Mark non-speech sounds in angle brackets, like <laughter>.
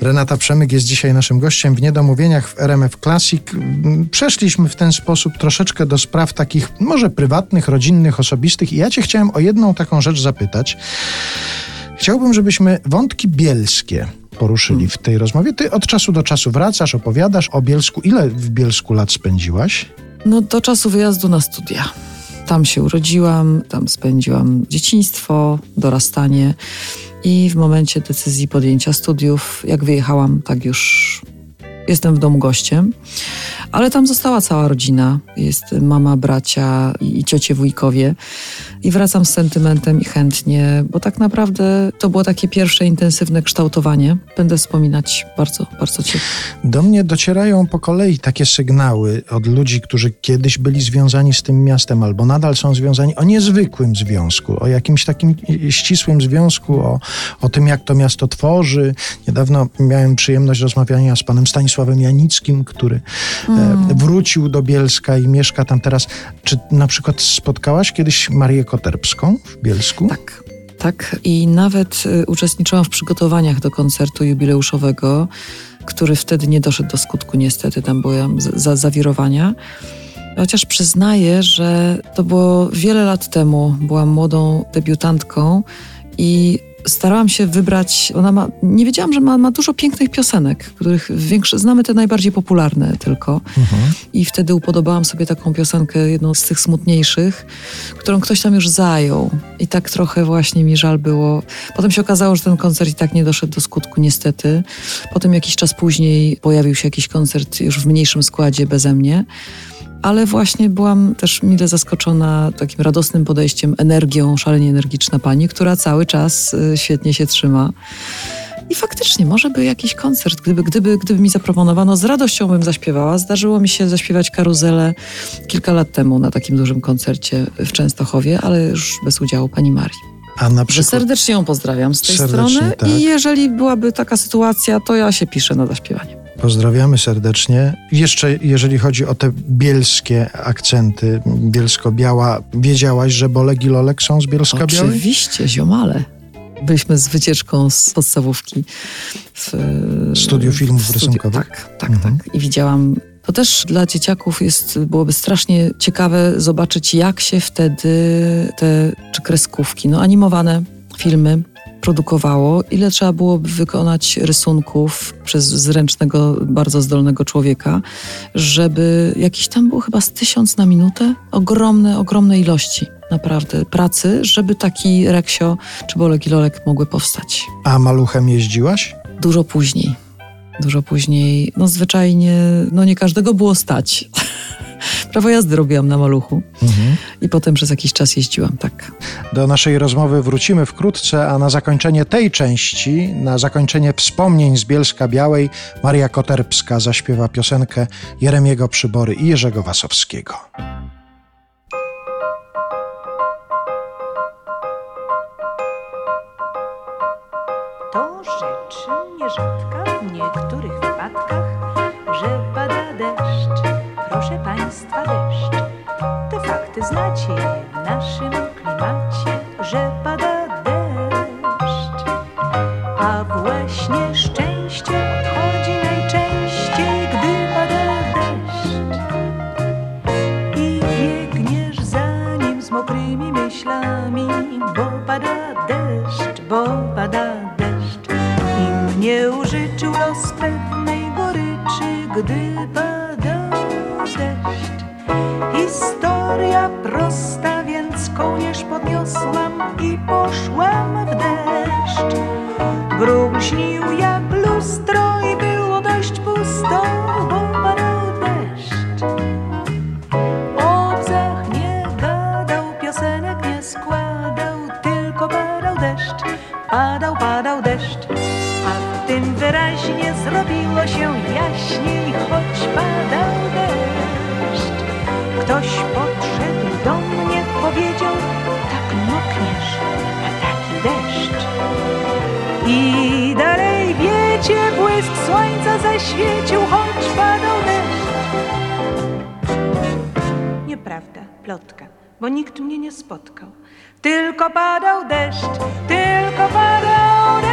Renata Przemyk jest dzisiaj naszym gościem w Niedomówieniach w RMF Classic. Przeszliśmy w ten sposób troszeczkę do spraw takich może prywatnych, rodzinnych, osobistych i ja cię chciałem o jedną taką rzecz zapytać. Chciałbym, żebyśmy wątki bielskie poruszyli w tej rozmowie. Ty od czasu do czasu wracasz, opowiadasz o Bielsku. Ile w Bielsku lat spędziłaś? No do czasu wyjazdu na studia. Tam się urodziłam, tam spędziłam dzieciństwo, dorastanie i w momencie decyzji podjęcia studiów, jak wyjechałam, tak już jestem w domu gościem. Ale tam została cała rodzina. Jest mama, bracia i, i ciocie, wujkowie. I wracam z sentymentem i chętnie, bo tak naprawdę to było takie pierwsze intensywne kształtowanie. Będę wspominać bardzo, bardzo ciepło. Do mnie docierają po kolei takie sygnały od ludzi, którzy kiedyś byli związani z tym miastem albo nadal są związani o niezwykłym związku, o jakimś takim ścisłym związku, o, o tym, jak to miasto tworzy. Niedawno miałem przyjemność rozmawiania z panem Stanisławem Janickim, który mm. Wrócił do Bielska i mieszka tam teraz. Czy na przykład spotkałaś kiedyś Marię Koterbską w Bielsku? Tak. Tak, i nawet y, uczestniczyłam w przygotowaniach do koncertu jubileuszowego, który wtedy nie doszedł do skutku, niestety, tam były za zawirowania. Chociaż przyznaję, że to było wiele lat temu. Byłam młodą debiutantką i starałam się wybrać, ona ma, nie wiedziałam, że ma, ma dużo pięknych piosenek, których większe, znamy te najbardziej popularne tylko. Mhm. I wtedy upodobałam sobie taką piosenkę, jedną z tych smutniejszych, którą ktoś tam już zajął. I tak trochę właśnie mi żal było. Potem się okazało, że ten koncert i tak nie doszedł do skutku, niestety. Potem jakiś czas później pojawił się jakiś koncert już w mniejszym składzie beze mnie ale właśnie byłam też mile zaskoczona takim radosnym podejściem, energią, szalenie energiczna pani, która cały czas y, świetnie się trzyma. I faktycznie, może by jakiś koncert, gdyby, gdyby, gdyby mi zaproponowano, z radością bym zaśpiewała. Zdarzyło mi się zaśpiewać karuzelę kilka lat temu na takim dużym koncercie w Częstochowie, ale już bez udziału pani Marii. A na przykład... Serdecznie ją pozdrawiam z tej strony tak. i jeżeli byłaby taka sytuacja, to ja się piszę na zaśpiewanie. Pozdrawiamy serdecznie. Jeszcze jeżeli chodzi o te bielskie akcenty, bielsko-biała, wiedziałaś, że Bolek i Lolek są z Bielska-Białej? Oczywiście, ziomale. Byliśmy z wycieczką z podstawówki w studiu filmów w rysunkowych. Tak, tak, mhm. tak. I widziałam to też dla dzieciaków jest, byłoby strasznie ciekawe zobaczyć, jak się wtedy te czy kreskówki, no animowane filmy produkowało, ile trzeba byłoby wykonać rysunków przez zręcznego, bardzo zdolnego człowieka, żeby jakiś tam był chyba z tysiąc na minutę, ogromne, ogromne ilości naprawdę pracy, żeby taki Reksio czy Bolek i Lolek mogły powstać. A maluchem jeździłaś? Dużo później. Dużo później, no zwyczajnie, no nie każdego było stać. <laughs> Prawo jazdy robiłam na maluchu mhm. i potem przez jakiś czas jeździłam, tak. Do naszej rozmowy wrócimy wkrótce, a na zakończenie tej części, na zakończenie wspomnień z Bielska Białej, Maria Koterbska zaśpiewa piosenkę Jeremiego Przybory i Jerzego Wasowskiego. To rzecz nierzadka w niektórych Znacie w naszym klimacie, że pada deszcz. A właśnie szczęście odchodzi najczęściej, gdy pada deszcz. I biegniesz za nim z mokrymi myślami, bo pada deszcz, bo pada deszcz. I mnie użyczył los pewnej goryczy, gdy pada deszcz. Historia prosta, więc kołnierz podniosłam i poszłam w deszcz. Bruk śnił jak lustro i było dość pusto, bo padał deszcz. O nie gadał, piosenek nie składał, tylko padał deszcz. Padał, padał deszcz, a tym wyraźnie zrobiło się jaśniej, choć padał deszcz. Ktoś podszedł do mnie, powiedział, tak mokniesz, a taki deszcz. I dalej wiecie, błysk słońca zaświecił, choć padał deszcz. Nieprawda, plotka, bo nikt mnie nie spotkał. Tylko padał deszcz, tylko padał deszcz.